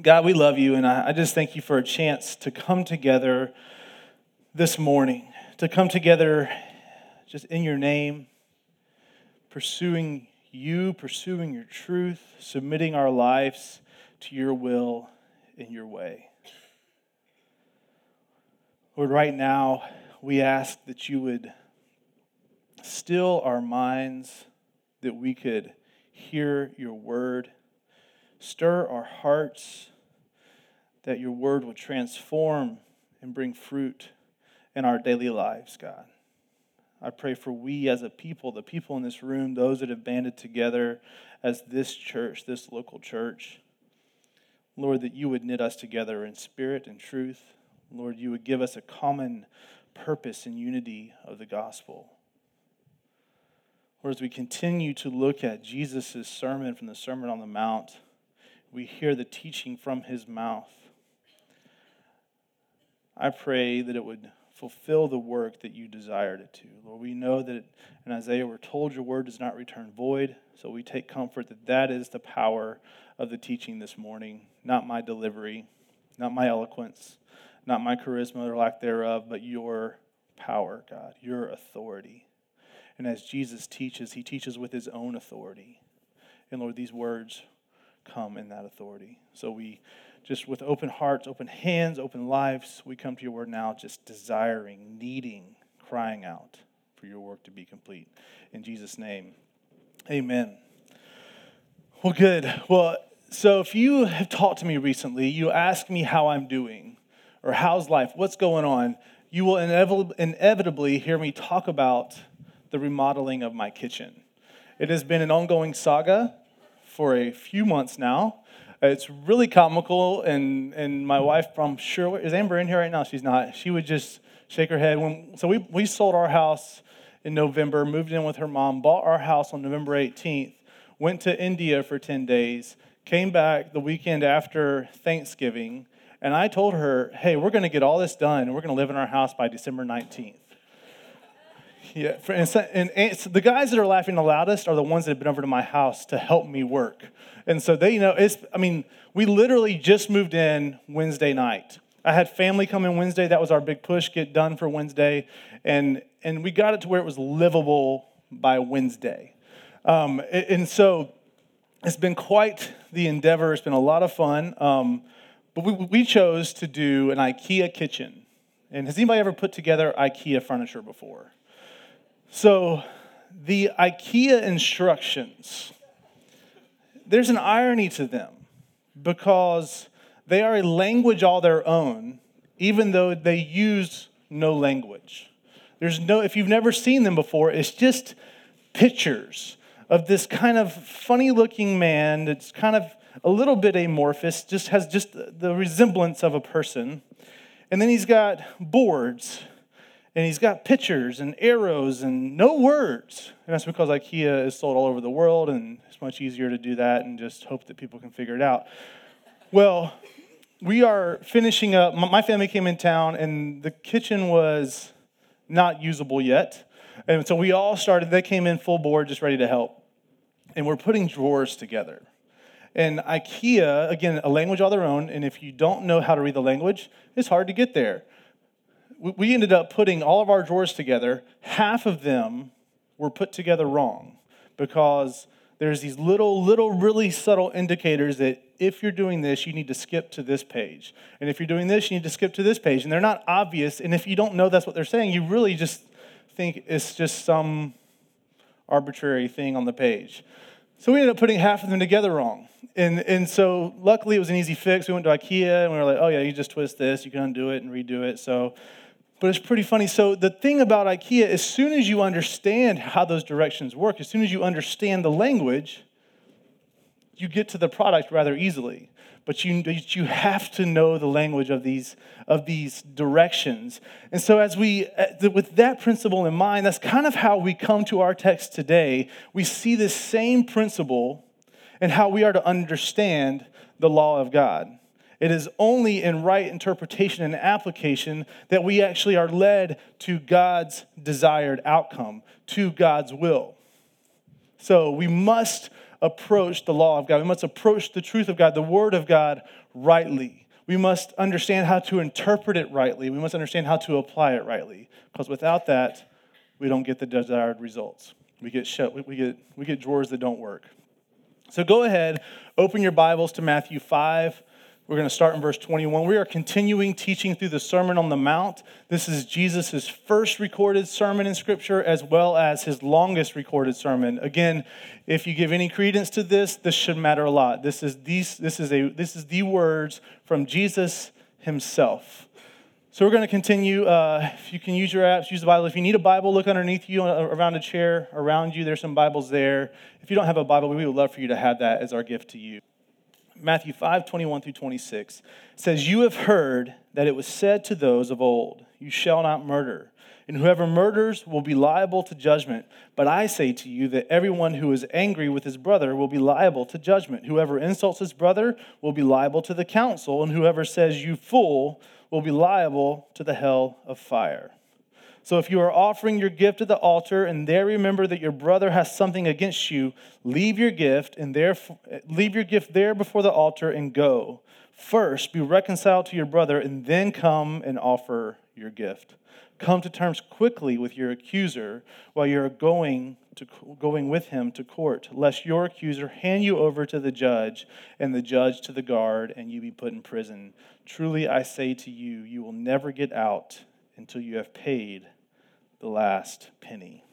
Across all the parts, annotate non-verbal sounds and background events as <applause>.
God, we love you, and I, just thank you for a chance to come together this morning, to come together just in your name, pursuing you, pursuing your truth, submitting our lives to your will in your way. Lord, right now, we ask that you would still our minds, that we could hear your word, stir our hearts, that your word would transform and bring fruit in our daily lives, God. I pray for we as a people, the people in this room, those that have banded together as this church, this local church. Lord, that you would knit us together in spirit and truth. Lord, you would give us a common purpose and unity of the gospel. Lord, as we continue to look at Jesus' sermon from the Sermon on the Mount, we hear the teaching from his mouth. I pray that it would fulfill the work that you desired it to. Lord, we know that in Isaiah we're told your word does not return void, so we take comfort that that is the power of the teaching this morning, not my delivery, not my eloquence, not my charisma or lack thereof, but your power, God, your authority. And as Jesus teaches, he teaches with his own authority. And Lord, these words come in that authority. So we just with open hearts, open hands, open lives, we come to your word now just desiring, needing, crying out for your work to be complete. In Jesus' name, amen. Well, good. Well, so if you have talked to me recently, you ask me how I'm doing or how's life, what's going on, you will inevitably hear me talk about the remodeling of my kitchen. It has been an ongoing saga for a few months now. It's really comical, and, and my wife, I'm sure, is Amber in here right now? She's not. She would just shake her head. When, so we, we sold our house in November, moved in with her mom, bought our house on November 18th, went to India for 10 days, came back the weekend after Thanksgiving, and I told her, hey, we're going to get all this done, and we're going to live in our house by December 19th. Yeah, for, and, and, and the guys that are laughing the loudest are the ones that have been over to my house to help me work. And so they, you know, it's, I mean, we literally just moved in Wednesday night. I had family come in Wednesday. That was our big push, get done for Wednesday. And, and we got it to where it was livable by Wednesday. Um, and so it's been quite the endeavor. It's been a lot of fun. Um, but we, we chose to do an IKEA kitchen. And has anybody ever put together IKEA furniture before? So, the IKEA instructions, there's an irony to them because they are a language all their own, even though they use no language. There's no, if you've never seen them before, it's just pictures of this kind of funny looking man that's kind of a little bit amorphous, just has just the resemblance of a person. And then he's got boards and he's got pictures and arrows and no words. And that's because IKEA is sold all over the world, and it's much easier to do that and just hope that people can figure it out. Well, we are finishing up. My family came in town, and the kitchen was not usable yet. And so we all started, they came in full board, just ready to help. And we're putting drawers together. And IKEA, again, a language all their own, and if you don't know how to read the language, it's hard to get there we ended up putting all of our drawers together. Half of them were put together wrong because there's these little, little, really subtle indicators that if you're doing this, you need to skip to this page. And if you're doing this, you need to skip to this page. And they're not obvious. And if you don't know that's what they're saying, you really just think it's just some arbitrary thing on the page. So we ended up putting half of them together wrong. And, and so luckily it was an easy fix. We went to IKEA and we were like, oh yeah, you just twist this, you can undo it and redo it. So but it's pretty funny. So, the thing about IKEA, as soon as you understand how those directions work, as soon as you understand the language, you get to the product rather easily. But you, you have to know the language of these, of these directions. And so, as we, uh, with that principle in mind, that's kind of how we come to our text today. We see this same principle and how we are to understand the law of God. It is only in right interpretation and application that we actually are led to God's desired outcome, to God's will. So we must approach the law of God. We must approach the truth of God, the word of God, rightly. We must understand how to interpret it rightly. We must understand how to apply it rightly. Because without that, we don't get the desired results. We get, shut, we, get, we get drawers that don't work. So go ahead, open your Bibles to Matthew 5. We're going to start in verse 21. We are continuing teaching through the Sermon on the Mount. This is Jesus' first recorded sermon in Scripture, as well as his longest recorded sermon. Again, if you give any credence to this, this should matter a lot. This is, these, this is, a, this is the words from Jesus himself. So we're going to continue. Uh, if you can use your apps, use the Bible. If you need a Bible, look underneath you around a chair around you. There's some Bibles there. If you don't have a Bible, we would love for you to have that as our gift to you. Matthew 5 21 through 26 says, You have heard that it was said to those of old, You shall not murder, and whoever murders will be liable to judgment. But I say to you that everyone who is angry with his brother will be liable to judgment. Whoever insults his brother will be liable to the council, and whoever says, You fool, will be liable to the hell of fire. So if you are offering your gift at the altar and there remember that your brother has something against you, leave your gift and there leave your gift there before the altar and go. First, be reconciled to your brother and then come and offer your gift. Come to terms quickly with your accuser while you're going to going with him to court, lest your accuser hand you over to the judge and the judge to the guard and you be put in prison. Truly I say to you, you will never get out until you have paid the last penny.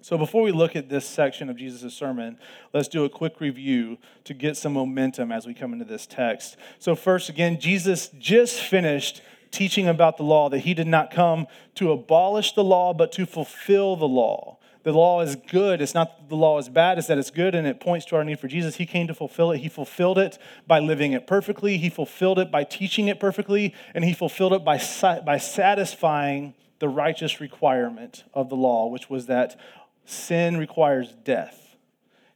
So, before we look at this section of Jesus' sermon, let's do a quick review to get some momentum as we come into this text. So, first, again, Jesus just finished teaching about the law, that he did not come to abolish the law, but to fulfill the law. The law is good. It's not the law is bad, it's that it's good and it points to our need for Jesus. He came to fulfill it. He fulfilled it by living it perfectly, He fulfilled it by teaching it perfectly, and He fulfilled it by, by satisfying the righteous requirement of the law, which was that sin requires death.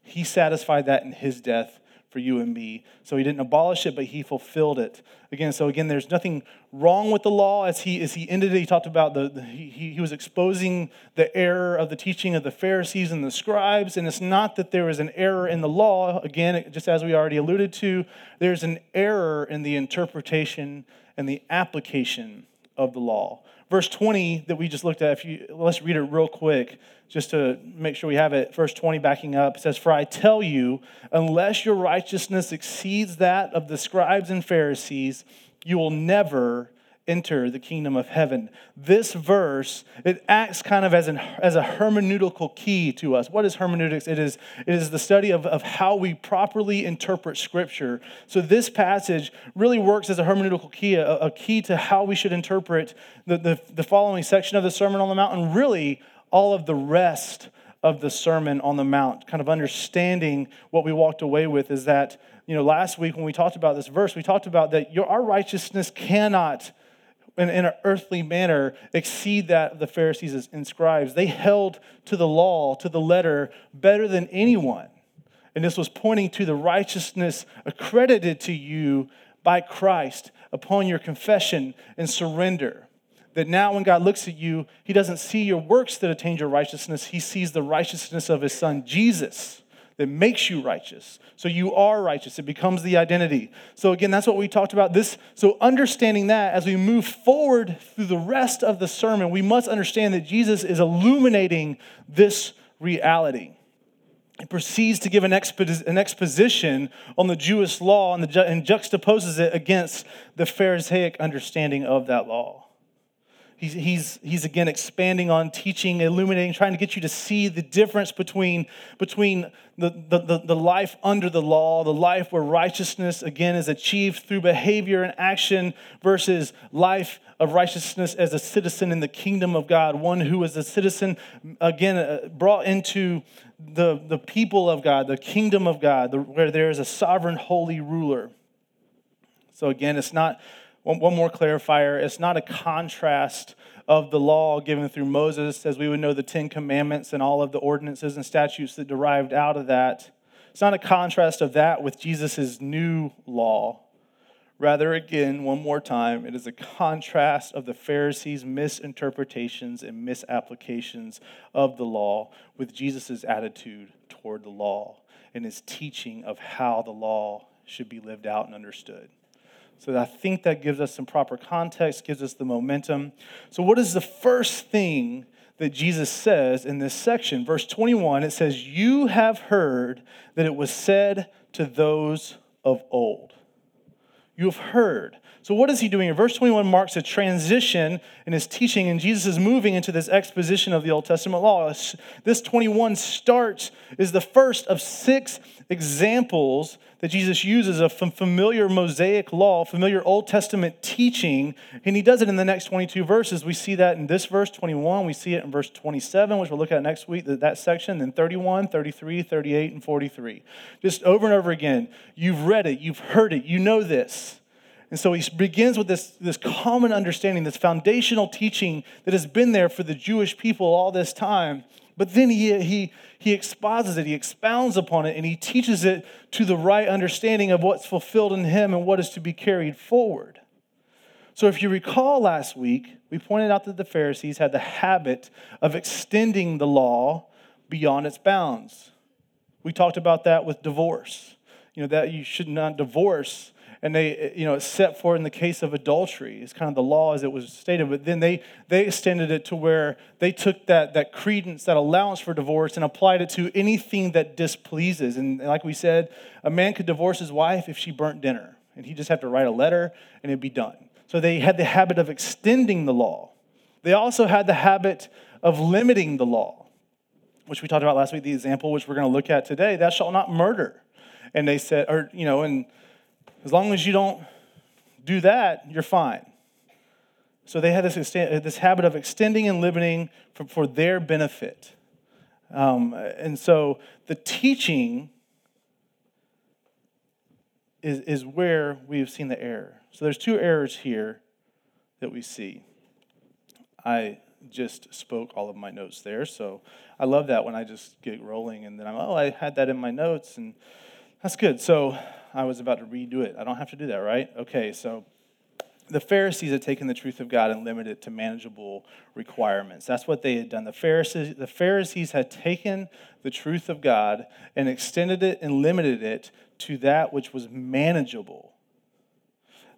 He satisfied that in his death for you and me. So he didn't abolish it, but he fulfilled it. Again, so again, there's nothing wrong with the law. As he as he ended it, he talked about the, the he, he was exposing the error of the teaching of the Pharisees and the scribes. And it's not that there is an error in the law. Again, just as we already alluded to, there's an error in the interpretation and the application of the law verse 20 that we just looked at, if you, let's read it real quick just to make sure we have it. Verse 20 backing up says, For I tell you, unless your righteousness exceeds that of the scribes and Pharisees, you will never enter the kingdom of heaven. This verse, it acts kind of as, an, as a hermeneutical key to us. What is hermeneutics? It is, it is the study of, of how we properly interpret scripture. So this passage really works as a hermeneutical key, a, a key to how we should interpret the, the, the following section of the Sermon on the Mount, and really all of the rest of the Sermon on the Mount, kind of understanding what we walked away with is that, you know, last week when we talked about this verse, we talked about that your, our righteousness cannot in, in an earthly manner exceed that of the Pharisees and scribes. They held to the law, to the letter, better than anyone. And this was pointing to the righteousness accredited to you by Christ upon your confession and surrender. That now, when God looks at you, He doesn't see your works that attain your righteousness, He sees the righteousness of His Son, Jesus that makes you righteous. So you are righteous. It becomes the identity. So again, that's what we talked about. This so understanding that as we move forward through the rest of the sermon, we must understand that Jesus is illuminating this reality. He proceeds to give an, an exposition on the Jewish law and, the, and juxtaposes it against the Pharisaic understanding of that law. He's, he's, he's again expanding on teaching, illuminating, trying to get you to see the difference between, between the, the, the, the life under the law, the life where righteousness, again, is achieved through behavior and action, versus life of righteousness as a citizen in the kingdom of God, one who is a citizen, again, uh, brought into the, the people of God, the kingdom of God, the, where there is a sovereign, holy ruler. So, again, it's not one, one more clarifier it's not a contrast of the law given through Moses, as we would know the Ten Commandments and all of the ordinances and statutes that derived out of that. It's not a contrast of that with Jesus' new law. Rather, again, one more time, it is a contrast of the Pharisees' misinterpretations and misapplications of the law with Jesus' attitude toward the law. and his teaching of how the law should be lived out and understood. So I think that gives us some proper context, gives us the momentum. So, what is the first thing that Jesus says in this section? Verse 21, it says, You have heard that it was said to those of old. You have heard. So, what is he doing? Verse 21 marks a transition in his teaching, and Jesus is moving into this exposition of the Old Testament law. This 21 starts, is the first of six examples that Jesus uses a familiar Mosaic law, familiar Old Testament teaching, and he does it in the next 22 verses. We see that in this verse 21, we see it in verse 27, which we'll look at next week, that section, then 31, 33, 38, and 43. Just over and over again. You've read it, you've heard it, you know this. And so he begins with this, this common understanding, this foundational teaching that has been there for the Jewish people all this time. But then he, he, he exposits it, he expounds upon it, and he teaches it to the right understanding of what's fulfilled in him and what is to be carried forward. So, if you recall last week, we pointed out that the Pharisees had the habit of extending the law beyond its bounds. We talked about that with divorce. You know, that you should not divorce and they, you know, set for in the case of adultery. It's kind of the law as it was stated, but then they, they extended it to where they took that, that credence, that allowance for divorce, and applied it to anything that displeases. And like we said, a man could divorce his wife if she burnt dinner, and he'd just have to write a letter and it'd be done. So they had the habit of extending the law. They also had the habit of limiting the law, which we talked about last week, the example which we're going to look at today, thou shalt not murder. And they said, or, you know, and as long as you don't do that, you're fine. So they had this, this habit of extending and limiting for, for their benefit. Um, and so the teaching is, is where we have seen the error. So there's two errors here that we see. I just spoke all of my notes there, so I love that when I just get rolling and then I'm, oh, I had that in my notes, and that's good. So I was about to redo it. I don't have to do that, right? Okay, so the Pharisees had taken the truth of God and limited it to manageable requirements. That's what they had done. The Pharisees, the Pharisees had taken the truth of God and extended it and limited it to that which was manageable.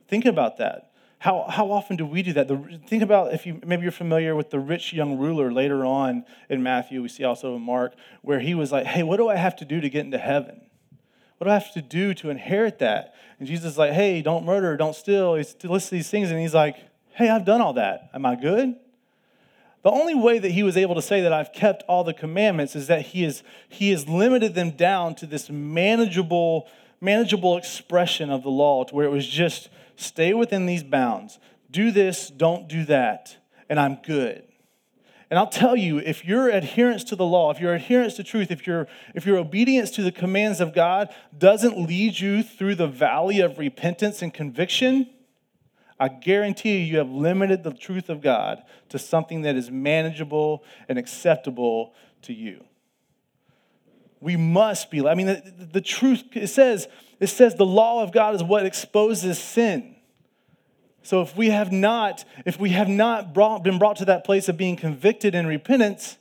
Think about that. How, how often do we do that? The, think about if you maybe you're familiar with the rich young ruler later on in Matthew. We see also in Mark where he was like, "Hey, what do I have to do to get into heaven?" What do I have to do to inherit that? And Jesus is like, hey, don't murder, don't steal. He lists these things, and he's like, hey, I've done all that. Am I good? The only way that he was able to say that I've kept all the commandments is that he has, he has limited them down to this manageable, manageable expression of the law, to where it was just stay within these bounds. Do this, don't do that, and I'm good. And I'll tell you, if your adherence to the law, if your adherence to truth, if your, if your obedience to the commands of God doesn't lead you through the valley of repentance and conviction, I guarantee you, you have limited the truth of God to something that is manageable and acceptable to you. We must be, I mean, the, the truth, it says, it says the law of God is what exposes sin. So if we have not, if we have not brought, been brought to that place of being convicted in repentance,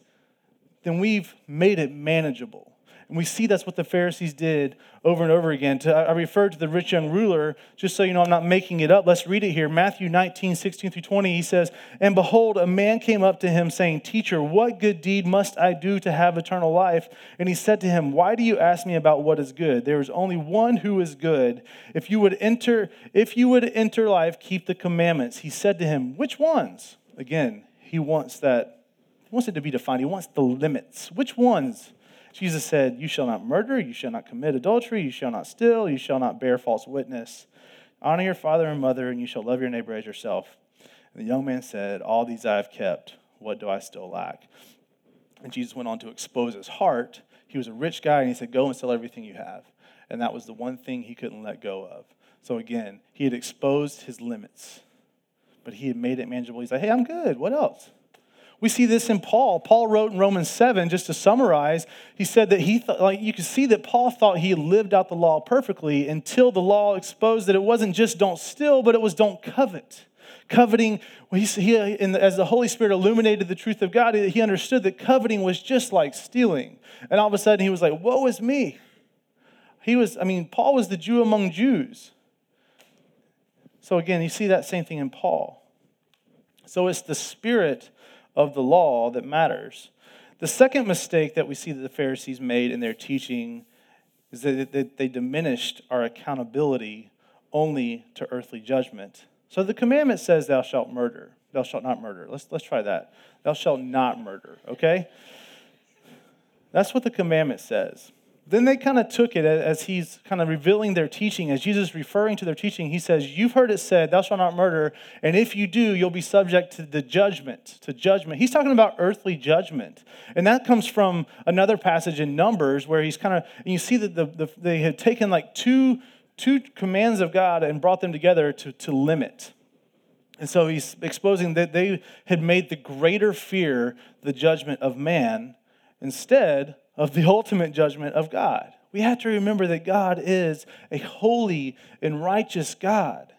then we've made it manageable. And we see that's what the Pharisees did over and over again. I referred to the rich young ruler, just so you know I'm not making it up. Let's read it here. Matthew 19, 16 through 20, he says, And behold, a man came up to him, saying, Teacher, what good deed must I do to have eternal life? And he said to him, Why do you ask me about what is good? There is only one who is good. If you would enter, if you would enter life, keep the commandments. He said to him, Which ones? Again, he wants that, he wants it to be defined. He wants the limits. Which ones? Jesus said, You shall not murder, you shall not commit adultery, you shall not steal, you shall not bear false witness. Honor your father and mother, and you shall love your neighbor as yourself. And the young man said, All these I have kept. What do I still lack? And Jesus went on to expose his heart. He was a rich guy, and he said, Go and sell everything you have. And that was the one thing he couldn't let go of. So again, he had exposed his limits, but he had made it manageable. He's like, Hey, I'm good. What else? We see this in Paul. Paul wrote in Romans 7, just to summarize, he said that he thought, like, you can see that Paul thought he lived out the law perfectly until the law exposed that it wasn't just don't steal, but it was don't covet. Coveting, he, he, as the Holy Spirit illuminated the truth of God, he understood that coveting was just like stealing. And all of a sudden he was like, Woe is me. he was, I mean, Paul was the Jew among Jews. So again, you see that same thing in Paul. So it's the spirit of the law that matters. The second mistake that we see that the Pharisees made in their teaching is that they diminished our accountability only to earthly judgment. So the commandment says, Thou shalt murder. Thou shalt not murder. Let's, let's try that. Thou shalt not murder, okay? That's what the commandment says. Then they kind of took it as he's kind of revealing their teaching, as Jesus referring to their teaching. He says, You've heard it said, Thou shalt not murder, and if you do, you'll be subject to the judgment, to judgment. He's talking about earthly judgment. And that comes from another passage in Numbers where he's kind of, you see that the, the, they had taken like two, two commands of God and brought them together to, to limit. And so he's exposing that they had made the greater fear the judgment of man instead of the ultimate judgment of God. We have to remember that God is a holy and righteous God,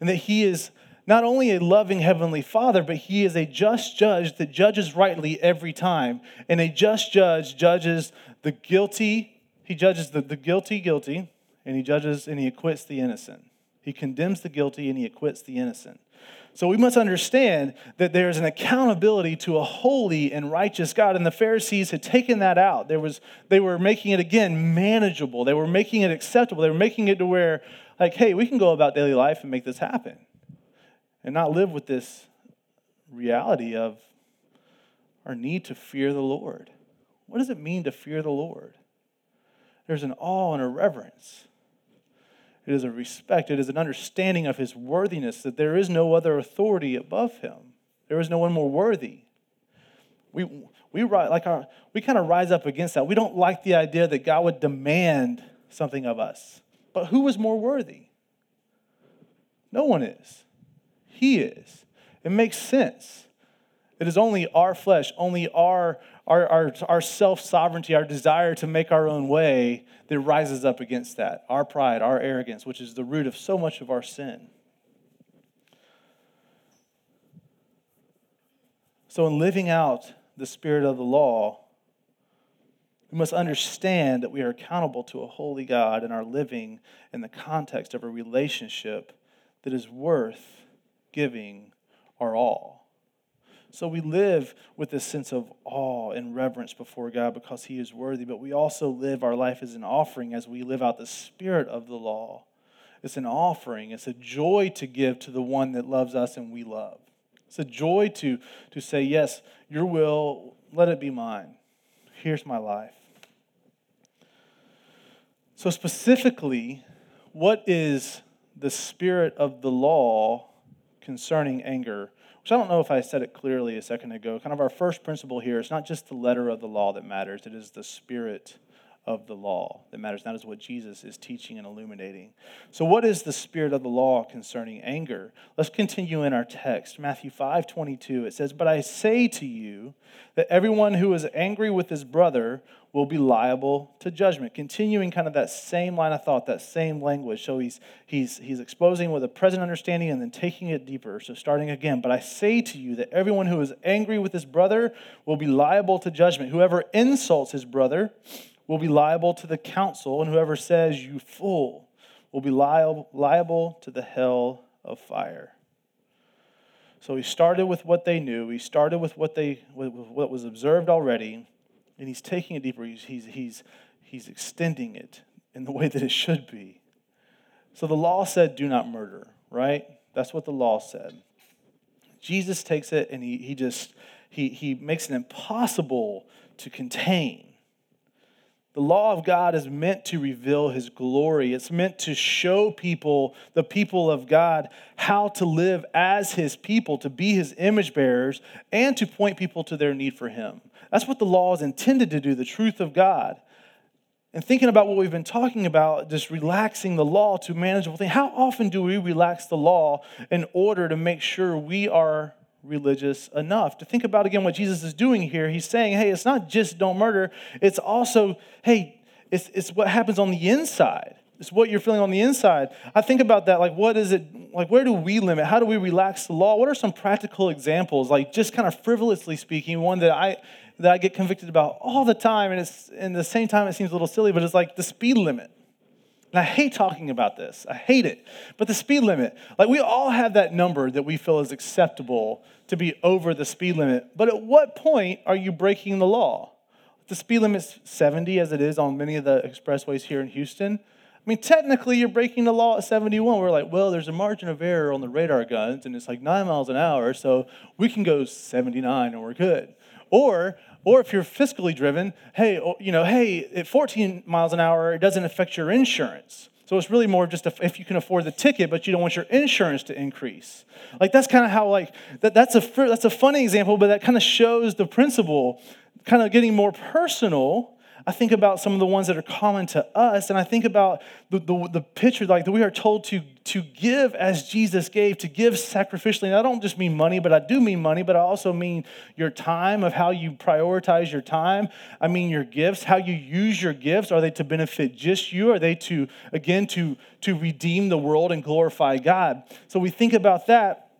and that He is not only a loving Heavenly Father, but He is a just judge that judges rightly every time. And a just judge judges the guilty, He judges the, the guilty guilty, and He judges and He acquits the innocent. He condemns the guilty and He acquits the innocent. So we must understand that there's an accountability to a holy and righteous God. And the Pharisees had taken that out. There was, they were making it, again, manageable. They were making it acceptable. They were making it to where, like, hey, we can go about daily life and make this happen and not live with this reality of our need to fear the Lord. What does it mean to fear the Lord? There's an awe and a reverence. It is a respect. It is an understanding of his worthiness that there is no other authority above him. There is no one more worthy. We, we, like our, we kind of rise up against that. We don't like the idea that God would demand something of us. But who is more worthy? No one is. He is. It makes sense. It is only our flesh, only our, our, our, our self sovereignty, our desire to make our own way that rises up against that. Our pride, our arrogance, which is the root of so much of our sin. So, in living out the spirit of the law, we must understand that we are accountable to a holy God and are living in the context of a relationship that is worth giving our all. So we live with this sense of awe and reverence before God because He is worthy, but we also live our life as an offering as we live out the spirit of the law. It's an offering, it's a joy to give to the one that loves us and we love. It's a joy to, to say, Yes, your will, let it be mine. Here's my life. So, specifically, what is the spirit of the law concerning anger? Which I don't know if I said it clearly a second ago. Kind of our first principle here is not just the letter of the law that matters, it is the spirit of the law that matters. That is what Jesus is teaching and illuminating. So, what is the spirit of the law concerning anger? Let's continue in our text. Matthew 5 22, it says, But I say to you that everyone who is angry with his brother will be liable to judgment. Continuing kind of that same line of thought, that same language. So he's he's he's exposing with a present understanding and then taking it deeper. So starting again, but I say to you that everyone who is angry with his brother will be liable to judgment. Whoever insults his brother will be liable to the council, and whoever says, You fool, will be liable, liable to the hell of fire. So he started with what they knew, he started with what, they, with what was observed already, and he's taking it deeper. He's, he's, he's, he's extending it in the way that it should be. So the law said, Do not murder, right? That's what the law said. Jesus takes it and he, he just he, he makes it impossible to contain the law of God is meant to reveal his glory. It's meant to show people, the people of God, how to live as his people, to be his image bearers, and to point people to their need for him. That's what the law is intended to do, the truth of God. And thinking about what we've been talking about, just relaxing the law to manageable things, how often do we relax the law in order to make sure we are religious enough. To think about again what Jesus is doing here, he's saying, hey, it's not just don't murder, it's also, hey, it's, it's what happens on the inside. It's what you're feeling on the inside. I think about that, like, what is it, like, where do we limit? How do we relax the law? What are some practical examples, like, just kind of frivolously speaking, one that I, that I get convicted about all the time, and it's in the same time it seems a little silly, but it's like the speed limit. And I hate talking about this. I hate it. But the speed limit, like we all have that number that we feel is acceptable to be over the speed limit. But at what point are you breaking the law? The speed limit's 70 as it is on many of the expressways here in Houston. I mean, technically, you're breaking the law at 71. We're like, well, there's a margin of error on the radar guns, and it's like nine miles an hour, so we can go 79 and we're good. Or or if you're fiscally driven, hey, oh, you know, hey, at 14 miles an hour, it doesn't affect your insurance. So it's really more just if you can afford the ticket, but you don't want your insurance to increase. Like that's kind of how like that, that's a that's a funny example, but that kind of shows the principle, kind of getting more personal I think about some of the ones that are common to us, and I think about the, the, the, picture like that we are told to, to give as Jesus gave, to give sacrificially. And I don't just mean money, but I do mean money, but I also mean your time, of how you prioritize your time. I mean your gifts, how you use your gifts. Are they to benefit just you? Are they to, again, to, to redeem the world and glorify God? So we think about that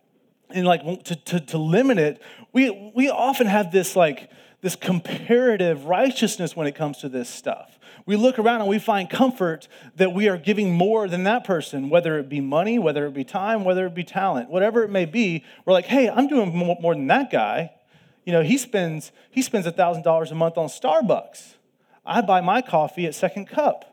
and like to, to, to limit it, we, we often have this like, this comparative righteousness when it comes to this stuff. We look around and we find comfort that we are giving more than that person, whether it be money, whether it be time, whether it be talent, whatever it may be. We're like, hey, I'm doing more than that guy. You know, he spends he spends $1,000 a month on Starbucks. I buy my coffee at Second Cup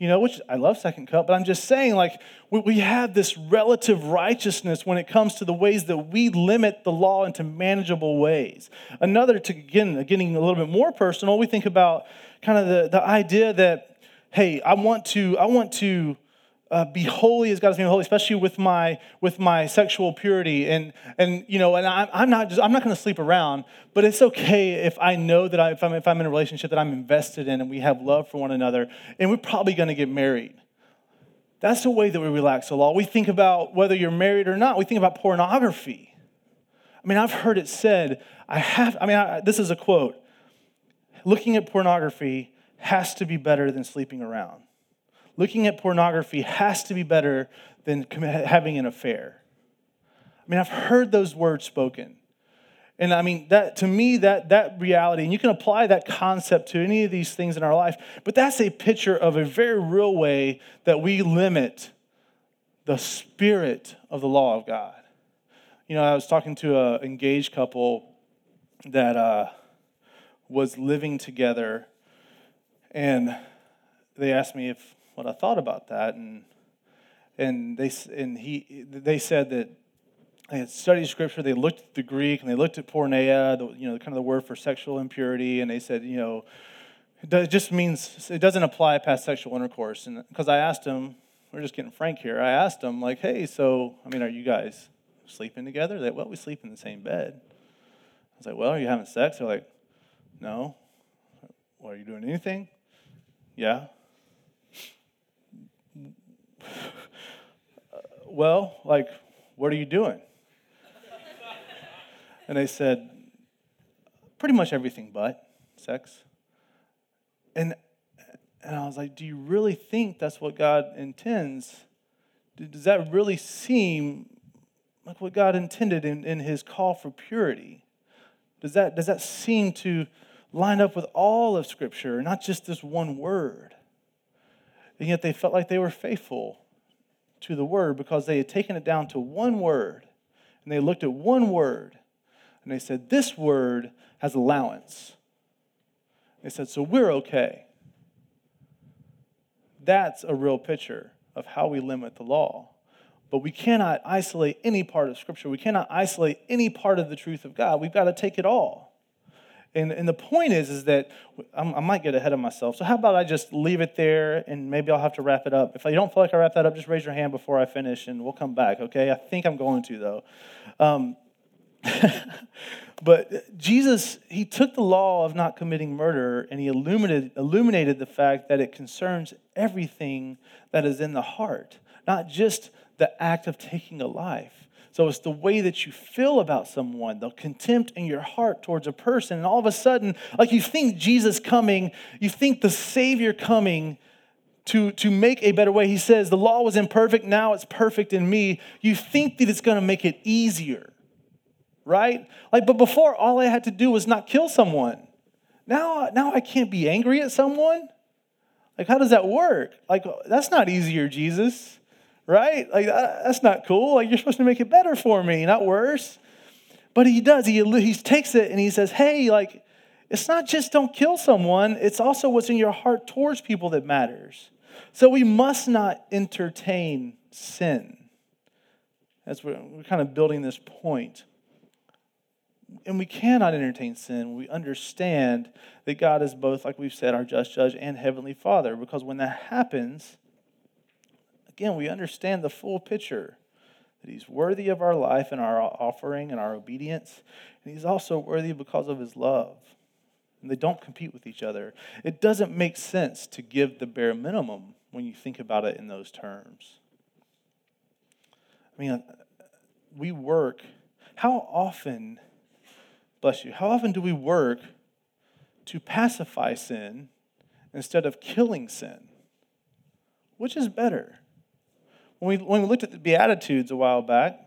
you know, which I love Second Cup, but I'm just saying, like, we have this relative righteousness when it comes to the ways that we limit the law into manageable ways. Another, to again, getting a little bit more personal, we think about kind of the, the idea that, hey, I want to, I want to, uh, be holy as God has made holy, especially with my with my sexual purity. And and you know, and I'm, I'm not just I'm not going to sleep around, but it's okay if I know that I, if I'm if I'm in a relationship that I'm invested in and we have love for one another, and we're probably going to get married. That's the way that we relax the law. We think about whether you're married or not. We think about pornography. I mean, I've heard it said. I have. I mean, I, this is a quote. Looking at pornography has to be better than sleeping around looking at pornography has to be better than having an affair. I mean, I've heard those words spoken. And I mean, that to me, that, that reality, and you can apply that concept to any of these things in our life, but that's a picture of a very real way that we limit the spirit of the law of God. You know, I was talking to an engaged couple that uh, was living together, and they asked me if what I thought about that, and and they and he they said that they had studied scripture, they looked at the Greek, and they looked at porneia, the, you know, kind of the word for sexual impurity, and they said, you know, it just means it doesn't apply past sexual intercourse. And because I asked him, we're just getting frank here. I asked him like, hey, so I mean, are you guys sleeping together? They well, we sleep in the same bed. I was like, well, are you having sex? They're like, no. Well, are you doing anything? Yeah. Well, like, what are you doing? and I said, pretty much everything but sex. And, and I was like, do you really think that's what God intends? Does that really seem like what God intended in, in his call for purity? Does that, does that seem to line up with all of Scripture, not just this one word? And yet they felt like they were faithful to the word because they had taken it down to one word. And they looked at one word and they said, This word has allowance. They said, So we're okay. That's a real picture of how we limit the law. But we cannot isolate any part of Scripture. We cannot isolate any part of the truth of God. We've got to take it all. And, and the point is, is that I'm, i might get ahead of myself. So how about I just leave it there and maybe I'll have to wrap it up. If you don't feel like I wrap that up, just raise your hand before I finish and we'll come back, okay? I think I'm going to, though. Um, <laughs> but Jesus, he took the law of not committing murder and he illuminated, illuminated the fact that it concerns everything that is in the heart, not just the act of taking a life. So it's the way that you feel about someone, the contempt in your heart towards a person. And all of a sudden, like you think Jesus coming, you think the Savior coming to, to make a better way. He says, The law was imperfect, now it's perfect in me. You think that it's to make it easier, right? Like, but before, all I had to do was not kill someone. Now, now I can't be angry at someone. Like, how does that work? Like, that's not easier, Jesus, right? Like, that's not cool. Like, you're supposed to make it better for me, not worse. But he does. He, he takes it and he says, hey, like, it's not just don't kill someone, it's also what's in your heart towards people that matters. So we must not entertain sin. As we're, we're kind of building this point. And we cannot entertain sin. We understand that God is both, like we've said, our just judge and heavenly father. Because when that happens, again, we understand the full picture that He's worthy of our life and our offering and our obedience. And He's also worthy because of His love. And they don't compete with each other. It doesn't make sense to give the bare minimum when you think about it in those terms. I mean, we work. How often, bless you, how often do we work to pacify sin instead of killing sin? Which is better? When we, when we looked at the Beatitudes a while back,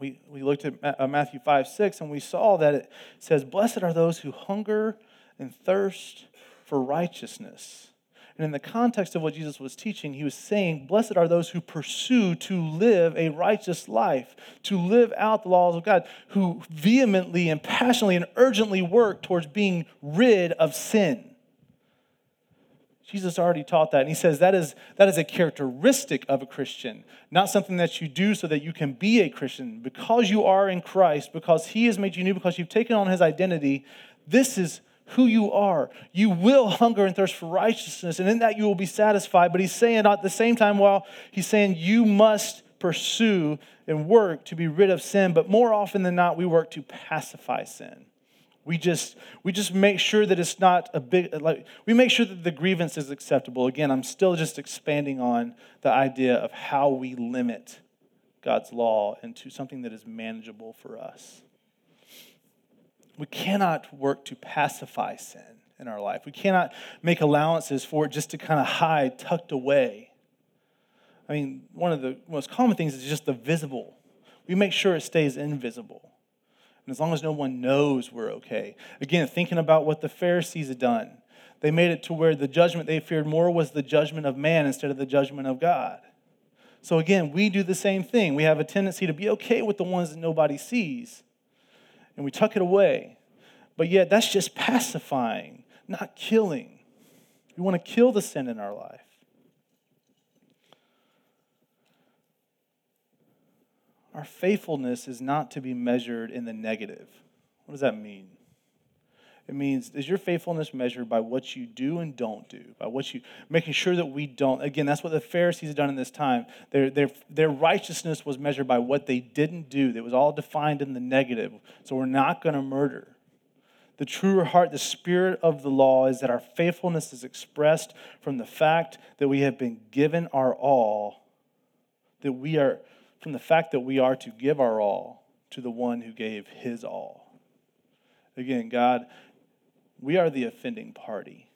we, we looked at uh, Matthew 5 6, and we saw that it says, Blessed are those who hunger and thirst for righteousness. And in the context of what Jesus was teaching, he was saying, Blessed are those who pursue to live a righteous life, to live out the laws of God, who vehemently and passionately and urgently work towards being rid of sin. Jesus already taught that. And he says that is, that is a characteristic of a Christian, not something that you do so that you can be a Christian. Because you are in Christ, because he has made you new, because you've taken on his identity, this is who you are. You will hunger and thirst for righteousness, and in that you will be satisfied. But he's saying at the same time, while he's saying you must pursue and work to be rid of sin, but more often than not, we work to pacify sin. We just we just make sure that it's not a big like we make sure that the grievance is acceptable. Again, I'm still just expanding on the idea of how we limit God's law into something that is manageable for us. We cannot work to pacify sin in our life. We cannot make allowances for it just to kind of hide tucked away. I mean, one of the most common things is just the visible. We make sure it stays invisible. And as long as no one knows, we're okay. Again, thinking about what the Pharisees had done, they made it to where the judgment they feared more was the judgment of man instead of the judgment of God. So again, we do the same thing. We have a tendency to be okay with the ones that nobody sees, and we tuck it away. But yet, that's just pacifying, not killing. We want to kill the sin in our life. Our faithfulness is not to be measured in the negative. What does that mean? It means is your faithfulness measured by what you do and don't do, by what you making sure that we don't. Again, that's what the Pharisees had done in this time. Their, their, their righteousness was measured by what they didn't do. It was all defined in the negative. So we're not going to murder. The truer heart, the spirit of the law is that our faithfulness is expressed from the fact that we have been given our all, that we are from the fact that we are to give our all to the one who gave his all. Again, God, we are the offending party,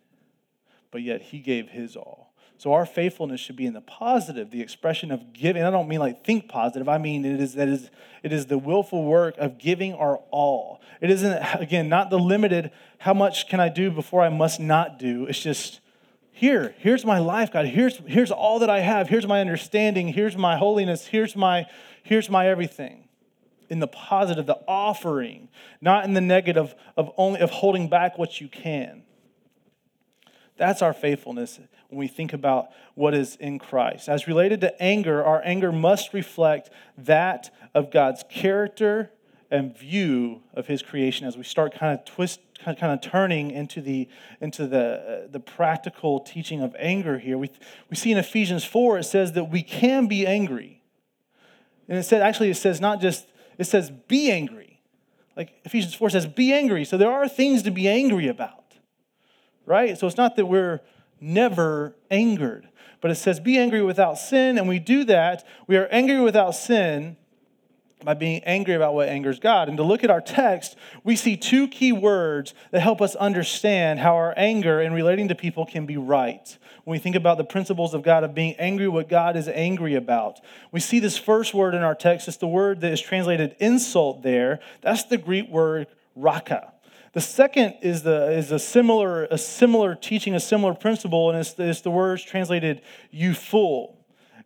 but yet he gave his all. So our faithfulness should be in the positive, the expression of giving. I don't mean like think positive. I mean it is that is it is the willful work of giving our all. It isn't again not the limited how much can I do before I must not do. It's just here, here's my life, God. Here's, here's all that I have. Here's my understanding. Here's my holiness. Here's my, here's my everything. In the positive, the offering, not in the negative of only of holding back what you can. That's our faithfulness when we think about what is in Christ. As related to anger, our anger must reflect that of God's character and view of his creation as we start kind of twist kind of turning into the into the uh, the practical teaching of anger here. We we see in Ephesians 4 it says that we can be angry. And it said actually it says not just it says be angry. Like Ephesians 4 says be angry. So there are things to be angry about right? So it's not that we're never angered but it says be angry without sin. And we do that. We are angry without sin by being angry about what angers God. And to look at our text, we see two key words that help us understand how our anger in relating to people can be right. When we think about the principles of God, of being angry what God is angry about, we see this first word in our text. It's the word that is translated insult there. That's the Greek word raka. The second is, the, is a, similar, a similar teaching, a similar principle, and it's, it's the words translated you fool.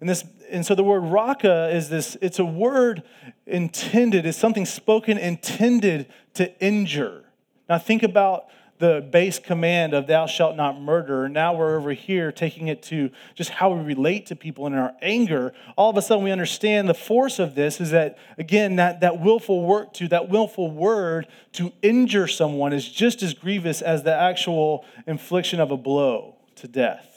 And, this, and so the word raka is this, it's a word intended, it's something spoken intended to injure. Now think about the base command of thou shalt not murder. Now we're over here taking it to just how we relate to people in our anger. All of a sudden we understand the force of this is that, again, that, that willful work to, that willful word to injure someone is just as grievous as the actual infliction of a blow to death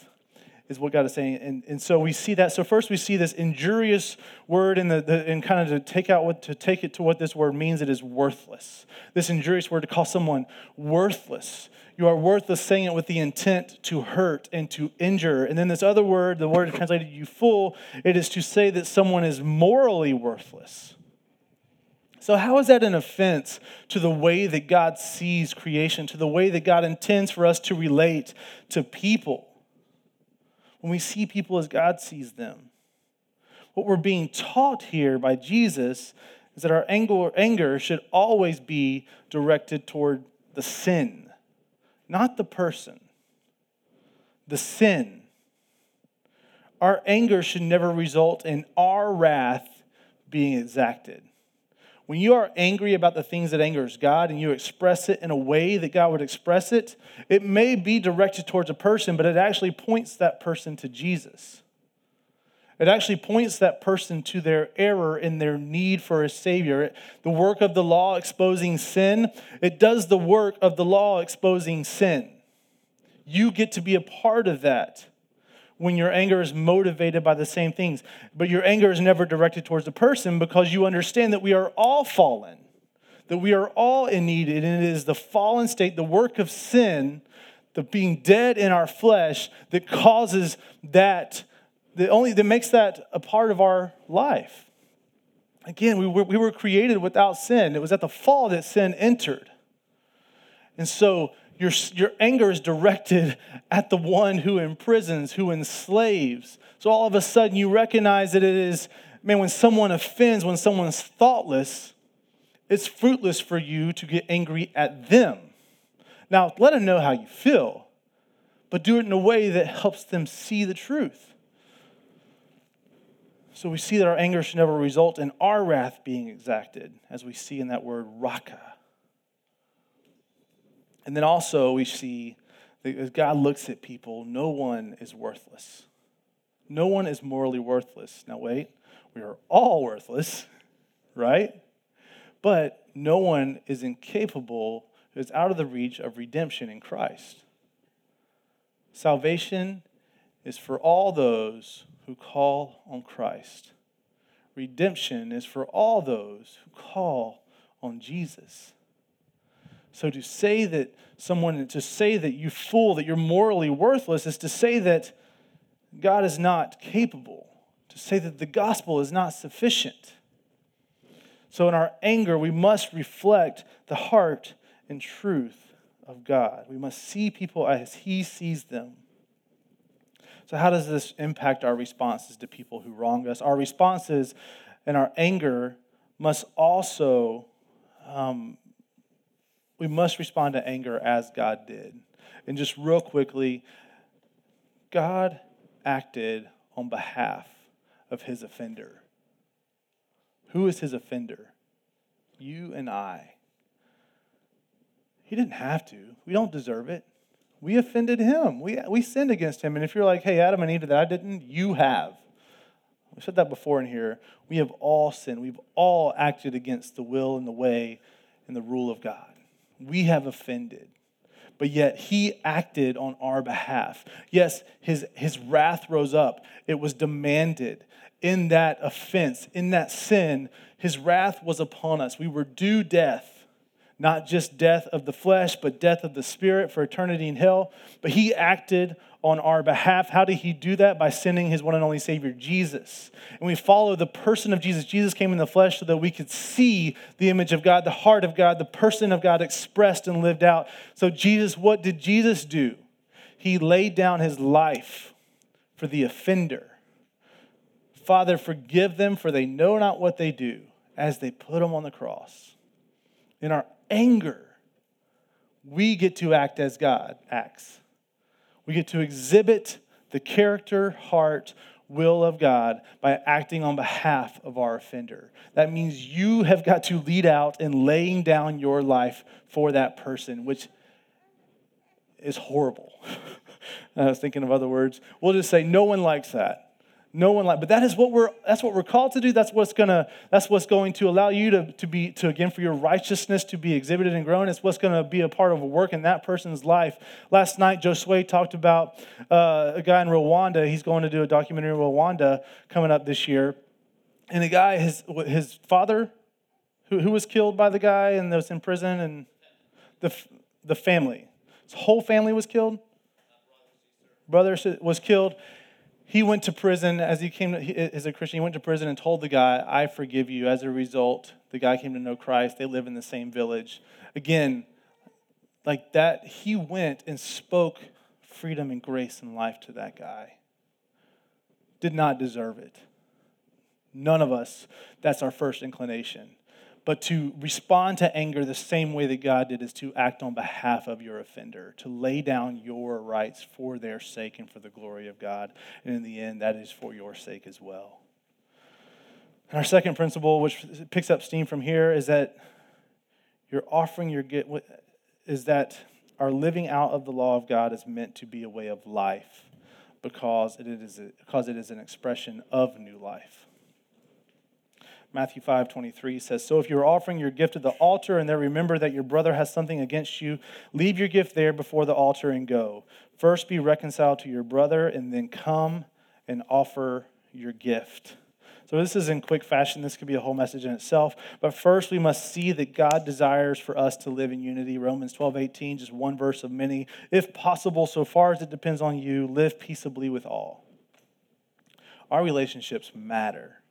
is what God is saying. And, and so we see that. So first we see this injurious word in the, the and kind of to take out what to take it to what this word means, it is worthless. This injurious word to call someone worthless. You are worthless saying it with the intent to hurt and to injure. And then this other word, the word translated you fool, it is to say that someone is morally worthless. So, how is that an offense to the way that God sees creation, to the way that God intends for us to relate to people? When we see people as God sees them. What we're being taught here by Jesus is that our anger should always be directed toward the sin, not the person. The sin. Our anger should never result in our wrath being exacted. When you are angry about the things that angers God and you express it in a way that God would express it, it may be directed towards a person, but it actually points that person to Jesus. It actually points that person to their error and their need for a Savior. The work of the law exposing sin, it does the work of the law exposing sin. You get to be a part of that when your anger is motivated by the same things. But your anger is never directed towards the person because you understand that we are all fallen, that we are all in need, and it is the fallen state, the work of sin, the being dead in our flesh that causes that, that only that makes that a part of our life. Again, we were, we were created without sin. It was at the fall that sin entered. And so your, your anger is directed at the one who imprisons, who enslaves. So all of a sudden you recognize that it is, man, when someone offends, when someone's thoughtless, it's fruitless for you to get angry at them. Now, let them know how you feel, but do it in a way that helps them see the truth. So we see that our anger should never result in our wrath being exacted, as we see in that word raka. And then also, we see that as God looks at people, no one is worthless. No one is morally worthless. Now, wait, we are all worthless, <laughs> right? But no one is incapable, is out of the reach of redemption in Christ. Salvation is for all those who call on Christ. Redemption is for all those who call on Jesus. So to say that someone, to say that you fool, that you're morally worthless, is to say that God is not capable, to say that the gospel is not sufficient. So in our anger, we must reflect the heart and truth of God. We must see people as He sees them. So, how does this impact our responses to people who wrong us? Our responses and our anger must also um, we must respond to anger as God did. And just real quickly, God acted on behalf of his offender. Who is his offender? You and I. He didn't have to. We don't deserve it. We offended him. We, we sinned against him. And if you're like, hey, Adam and Eve that I didn't, you have. I said that before in here. We have all sinned. We've all acted against the will and the way and the rule of God we have offended. But yet he acted on our behalf. Yes, his, his wrath rose up. It was demanded in that offense, in that sin. His wrath was upon us. We were due death not just death of the flesh, but death of the spirit for eternity in hell. But he acted on our behalf. How did he do that? By sending his one and only Savior, Jesus. And we follow the person of Jesus. Jesus came in the flesh so that we could see the image of God, the heart of God, the person of God expressed and lived out. So, Jesus, what did Jesus do? He laid down his life for the offender. Father, forgive them, for they know not what they do, as they put him on the cross. In our anger, we get to act as God acts. We get to exhibit the character, heart, will of God by acting on behalf of our offender. That means you have got to lead out in laying down your life for that person, which is horrible. <laughs> I was thinking of other words. We'll just say no one likes that. No one like, but that is what we're that's what we're called to do. That's what's gonna that's what's going to allow you to, to be to again for your righteousness to be exhibited and grown. It's what's gonna be a part of a work in that person's life. Last night, Josue talked about uh, a guy in Rwanda. He's going to do a documentary in Rwanda coming up this year, and the guy his his father, who who was killed by the guy and was in prison, and the the family, his whole family was killed. Brother was killed he went to prison as he came to, as a Christian. He went to prison and told the guy, "I forgive you." As a result, the guy came to know Christ. They live in the same village. Again, like that, he went and spoke freedom and grace and life to that guy. Did not deserve it. None of us. That's our first inclination. But to respond to anger the same way that God did is to act on behalf of your offender, to lay down your rights for their sake and for the glory of God. And in the end, that is for your sake as well. And our second principle, which picks up steam from here, is that your offering your get is that our living out of the law of God is meant to be a way of life because it is because it is an expression of new life. Matthew 5 23 says, So if you're offering your gift at the altar and there remember that your brother has something against you, leave your gift there before the altar and go. First be reconciled to your brother and then come and offer your gift. So, this is in quick fashion. This could be a whole message in itself. But first, we must see that God desires for us to live in unity. Romans 12 18, just one verse of many. If possible, so far as it depends on you, live peaceably with all. Our relationships matter.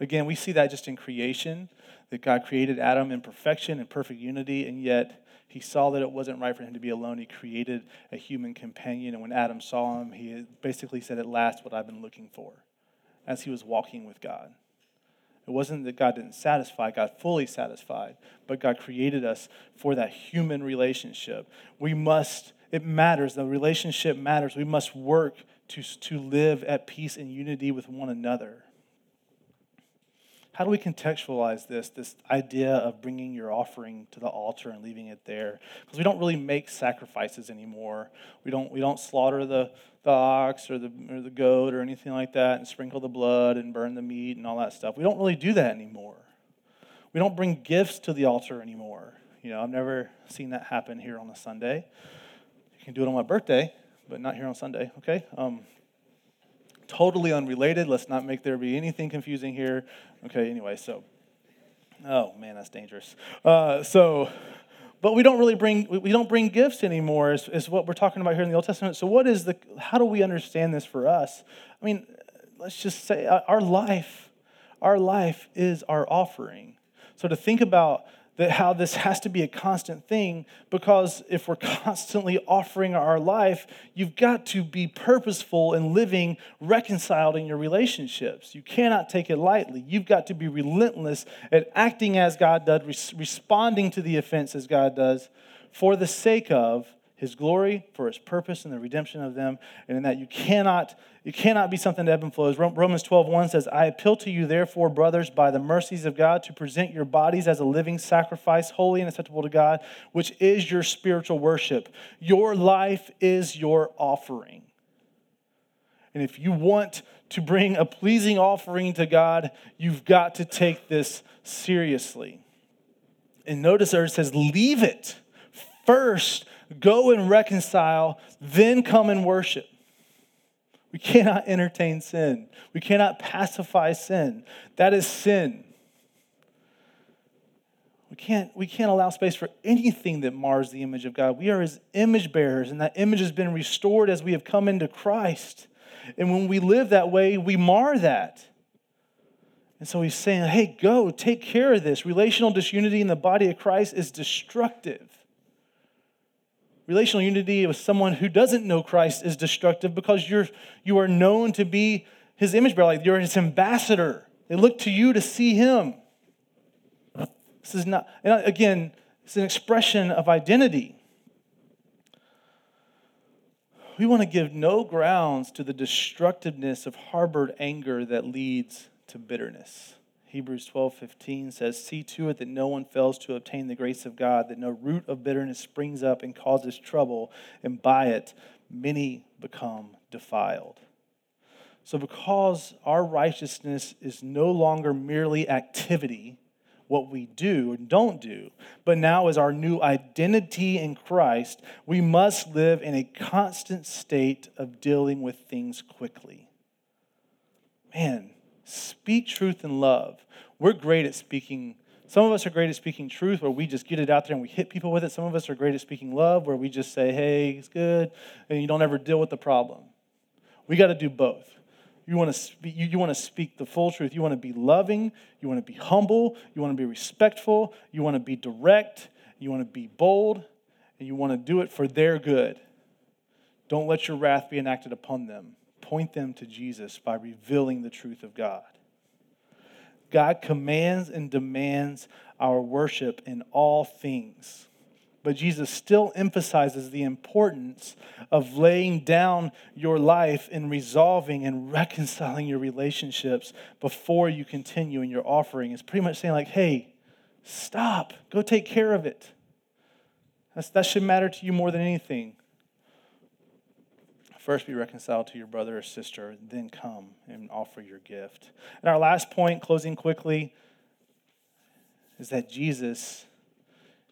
Again, we see that just in creation, that God created Adam in perfection and perfect unity, and yet he saw that it wasn't right for him to be alone. He created a human companion, and when Adam saw him, he basically said, At last, what I've been looking for, as he was walking with God. It wasn't that God didn't satisfy, God fully satisfied, but God created us for that human relationship. We must, it matters, the relationship matters. We must work to, to live at peace and unity with one another how do we contextualize this, this idea of bringing your offering to the altar and leaving it there? Because we don't really make sacrifices anymore. We don't, we don't slaughter the, the ox or the, or the goat or anything like that and sprinkle the blood and burn the meat and all that stuff. We don't really do that anymore. We don't bring gifts to the altar anymore. You know, I've never seen that happen here on a Sunday. You can do it on my birthday, but not here on Sunday, okay? Um, totally unrelated. Let's not make there be anything confusing here. Okay, anyway, so, oh man, that's dangerous. Uh, so, but we don't really bring we don't bring gifts anymore is, is what we're talking about here in the old testament so what is the how do we understand this for us i mean let's just say uh, our life our life is our offering so to think about that how this has to be a constant thing because if we're <laughs> constantly offering our life, you've got to be purposeful in living reconciled in your relationships. You cannot take it lightly. You've got to be relentless at acting as God does, responding to the offense as God does for the sake of his glory, for his purpose and the redemption of them, and in that you cannot, you cannot be something that ebb and flows. Romans 12, 1 says, I appeal to you, therefore, brothers, by the mercies of God, to present your bodies as a living sacrifice, holy and acceptable to God, which is your spiritual worship. Your life is your offering. And if you want to bring a pleasing offering to God, you've got to take this seriously. And notice there it says, leave it first go and reconcile, then come and worship. We cannot entertain sin. We cannot pacify sin. That is sin. We can't, we can't allow space for anything that mars the image of God. We are his image bearers, and that image has been restored as we have come into Christ. And when we live that way, we mar that. And so he's saying, hey, go, take care of this. Relational disunity in the body of Christ is destructive. Relational unity with someone who doesn't know Christ is destructive because you're, you are known to be his image bearer, like you're his ambassador. They look to you to see him. This is not, and again, It's an expression of identity. We want to give no grounds to the destructiveness of harbored anger that leads to bitterness. Hebrews 12:15 says, See to it that no one fails to obtain the grace of God, that no root of bitterness springs up and causes trouble, and by it many become defiled. So, because our righteousness is no longer merely activity, what we do and don't do, but now is our new identity in Christ, we must live in a constant state of dealing with things quickly. Man, speak truth in love. We're great at speaking. Some of us are great at speaking truth where we just get it out there and we hit people with it. Some of us are great at speaking love where we just say, hey, it's good, and you don't ever deal with the problem. We got to do both. You want to speak, you, you want to speak the full truth. You want to be loving, you want to be humble, you want to be respectful, you want to be direct, you want to be bold, and you want to do it for their good. Don't let your wrath be enacted upon them. Point them to Jesus by revealing the truth of God. God commands and demands our worship in all things. But Jesus still emphasizes the importance of laying down your life and resolving and reconciling your relationships before you continue in your offering. It's pretty much saying, like, hey, stop, go take care of it. That's, that should matter to you more than anything. First be reconciled to your brother or sister, then come and offer your gift. And our last point, closing quickly, is that Jesus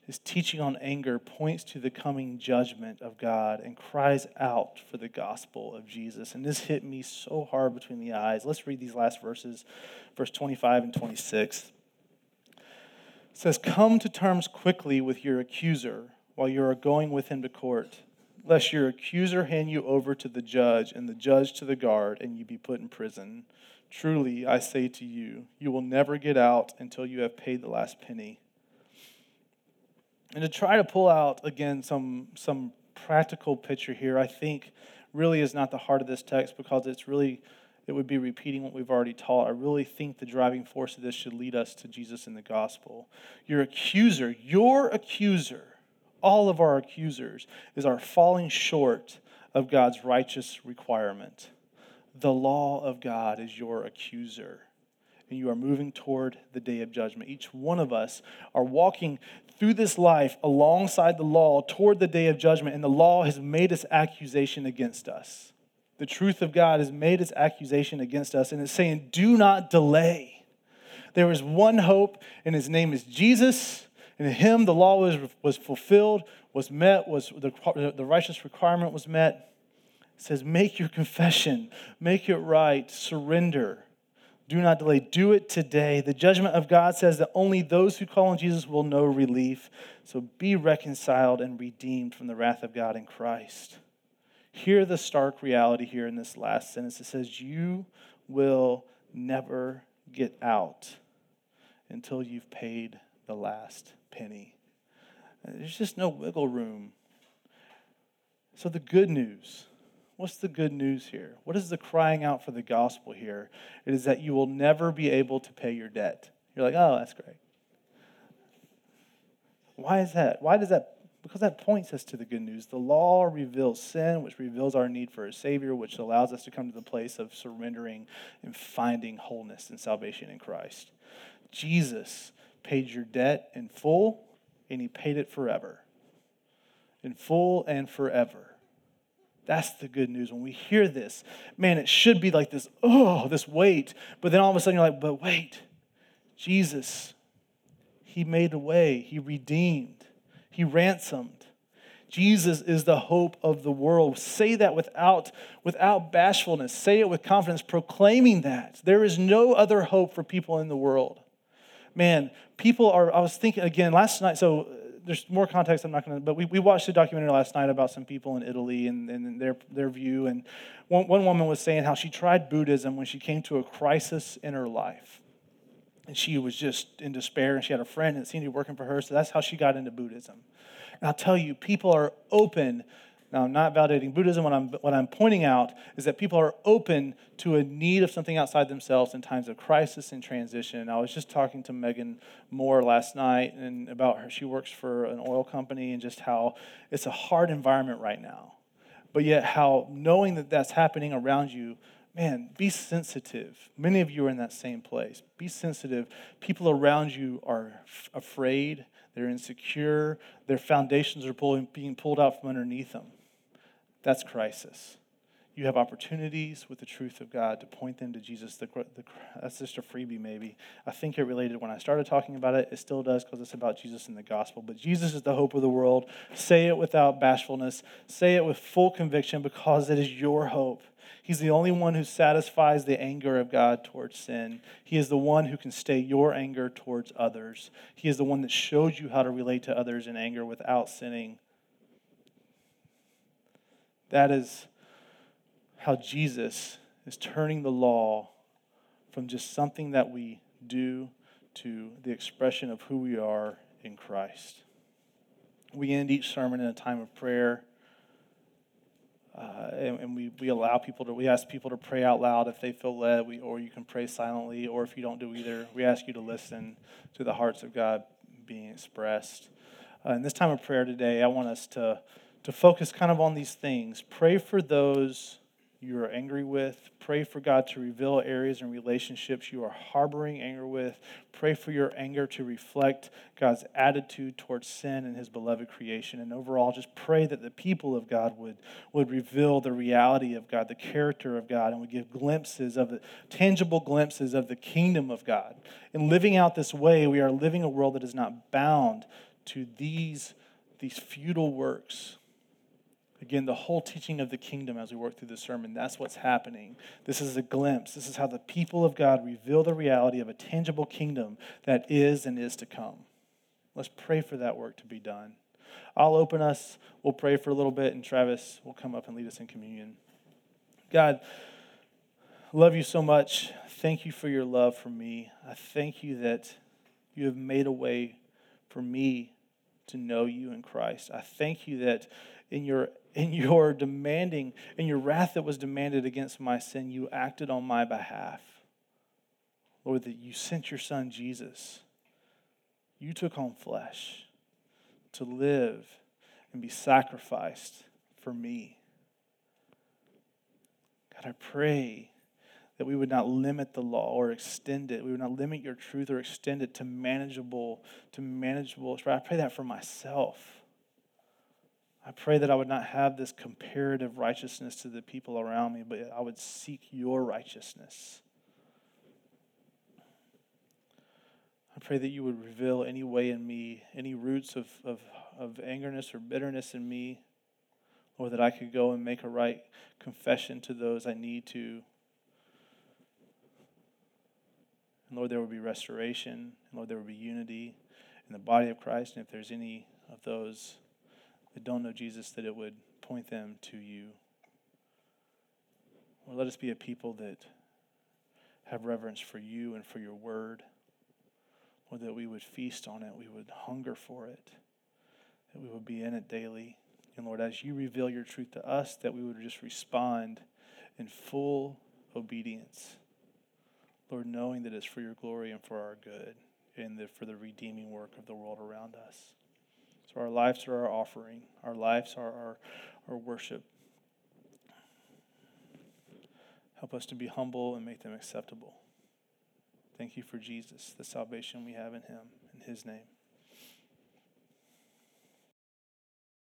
his teaching on anger points to the coming judgment of God and cries out for the gospel of Jesus. And this hit me so hard between the eyes. Let's read these last verses, verse 25 and 26. It says, Come to terms quickly with your accuser while you are going with him to court, lest your accuser hand you over to the judge and the judge to the guard, and you be put in prison. Truly, I say to you, you will never get out until you have paid the last penny. And to try to pull out, again, some, some practical picture here, I think really is not the heart of this text because it's really, it would be repeating what we've already taught. I really think the driving force of this should lead us to Jesus in the gospel. Your accuser, your accuser, all of our accusers, is our falling short of God's righteous requirement. The law of God is your accuser and you are moving toward the day of judgment. Each one of us are walking through this life alongside the law toward the day of judgment, and the law has made its accusation against us. The truth of God has made its accusation against us, and it's saying, Do not delay. There is one hope, and his name is Jesus. In him, the law was, was fulfilled, was met, was the, the righteous requirement was met. It says, Make your confession, make it right, surrender. Do not delay. Do it today. The judgment of God says that only those who call on Jesus will know relief. So be reconciled and redeemed from the wrath of God in Christ. Hear the stark reality here in this last sentence. It says, You will never get out until you've paid the last penny. There's just no wiggle room. So, the good news What's the good news here? What is the crying out for the gospel here? It is that you will never be able to pay your debt. You're like, oh, that's great. Why is that? Why does that? Because that points us to the good news. The law reveals sin, which reveals our need for a Savior, which allows us to come to the place of surrendering and finding wholeness and salvation in Christ. Jesus paid your debt in full, and He paid it forever. In full and forever. That's the good news. When we hear this, man, it should be like this, oh, this weight. But then all of a sudden you're like, but wait, Jesus, He made a way, He redeemed, He ransomed. Jesus is the hope of the world. Say that without, without bashfulness. Say it with confidence, proclaiming that. There is no other hope for people in the world. Man, people are, I was thinking again last night, so uh, there's more context I'm not going to, but we, we watched a documentary last night about some people in Italy and, and their, their view. And one, one woman was saying how she tried Buddhism when she came to a crisis in her life. And she was just in despair, and she had a friend that seemed to be working for her, so that's how she got into Buddhism. And I'll tell you, people are open Now, I'm not validating Buddhism. What I'm, what I'm pointing out is that people are open to a need of something outside themselves in times of crisis and transition. I was just talking to Megan Moore last night and about her. She works for an oil company and just how it's a hard environment right now. But yet, how knowing that that's happening around you, man, be sensitive. Many of you are in that same place. Be sensitive. People around you are f- afraid, they're insecure, their foundations are pulling, being pulled out from underneath them. That's crisis. You have opportunities with the truth of God to point them to Jesus. The, the, that's just a freebie, maybe. I think it related when I started talking about it. It still does because it's about Jesus and the gospel. But Jesus is the hope of the world. Say it without bashfulness. Say it with full conviction because it is your hope. He's the only one who satisfies the anger of God towards sin. He is the one who can stay your anger towards others. He is the one that shows you how to relate to others in anger without sinning. That is how Jesus is turning the law from just something that we do to the expression of who we are in Christ. We end each sermon in a time of prayer. Uh, and, and, we, we allow people to, we ask people to pray out loud if they feel led, we, or you can pray silently, or if you don't do either, we ask you to listen to the hearts of God being expressed. Uh, in this time of prayer today, I want us to to focus kind of on these things. Pray for those you are angry with. Pray for God to reveal areas and relationships you are harboring anger with. Pray for your anger to reflect God's attitude towards sin and his beloved creation. And overall, just pray that the people of God would, would reveal the reality of God, the character of God, and would give glimpses of the tangible glimpses of the kingdom of God. In living out this way, we are living a world that is not bound to these, these futile works Again, the whole teaching of the kingdom as we work through the sermon, that's what's happening. This is a glimpse. This is how the people of God reveal the reality of a tangible kingdom that is and is to come. Let's pray for that work to be done. I'll open us. We'll pray for a little bit, and Travis will come up and lead us in communion. God, I love you so much. Thank you for your love for me. I thank you that you have made a way for me to know you in Christ. I thank you that in your in your demanding, in your wrath that was demanded against my sin, you acted on my behalf. Lord, that you sent your son Jesus. You took on flesh to live and be sacrificed for me. God, I pray that we would not limit the law or extend it. We would not limit your truth or extend it to manageable, to manageable. I pray that for myself. I pray that I would not have this comparative righteousness to the people around me, but I would seek your righteousness. I pray that you would reveal any way in me, any roots of, of, of angerness or bitterness in me, or that I could go and make a right confession to those I need to. And Lord, there would be restoration. And Lord, there would be unity in the body of Christ. And if there's any of those that don't know Jesus, that it would point them to you. Or let us be a people that have reverence for you and for your word. Or that we would feast on it, we would hunger for it, that we would be in it daily. And Lord, as you reveal your truth to us, that we would just respond in full obedience. Lord, knowing that it's for your glory and for our good and for the redeeming work of the world around us. So our lives are our offering, our lives are our, our worship. Help us to be humble and make them acceptable. Thank you for Jesus, the salvation we have in him. In his name.